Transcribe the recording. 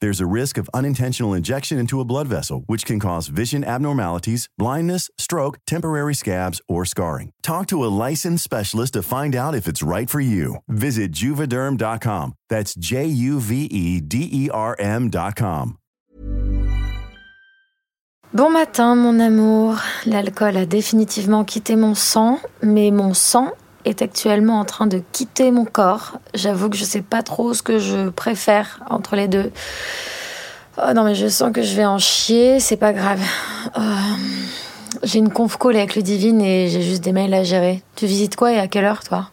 There's a risk of unintentional injection into a blood vessel, which can cause vision abnormalities, blindness, stroke, temporary scabs, or scarring. Talk to a licensed specialist to find out if it's right for you. Visit juvederm.com. That's J U V E D E R M.com. Bon matin, mon amour. L'alcool a définitivement quitté mon sang, mais mon sang est actuellement en train de quitter mon corps. J'avoue que je sais pas trop ce que je préfère entre les deux. Oh non, mais je sens que je vais en chier, c'est pas grave. Euh, j'ai une conf call avec Ludivine et j'ai juste des mails à gérer. Tu visites quoi et à quelle heure, toi?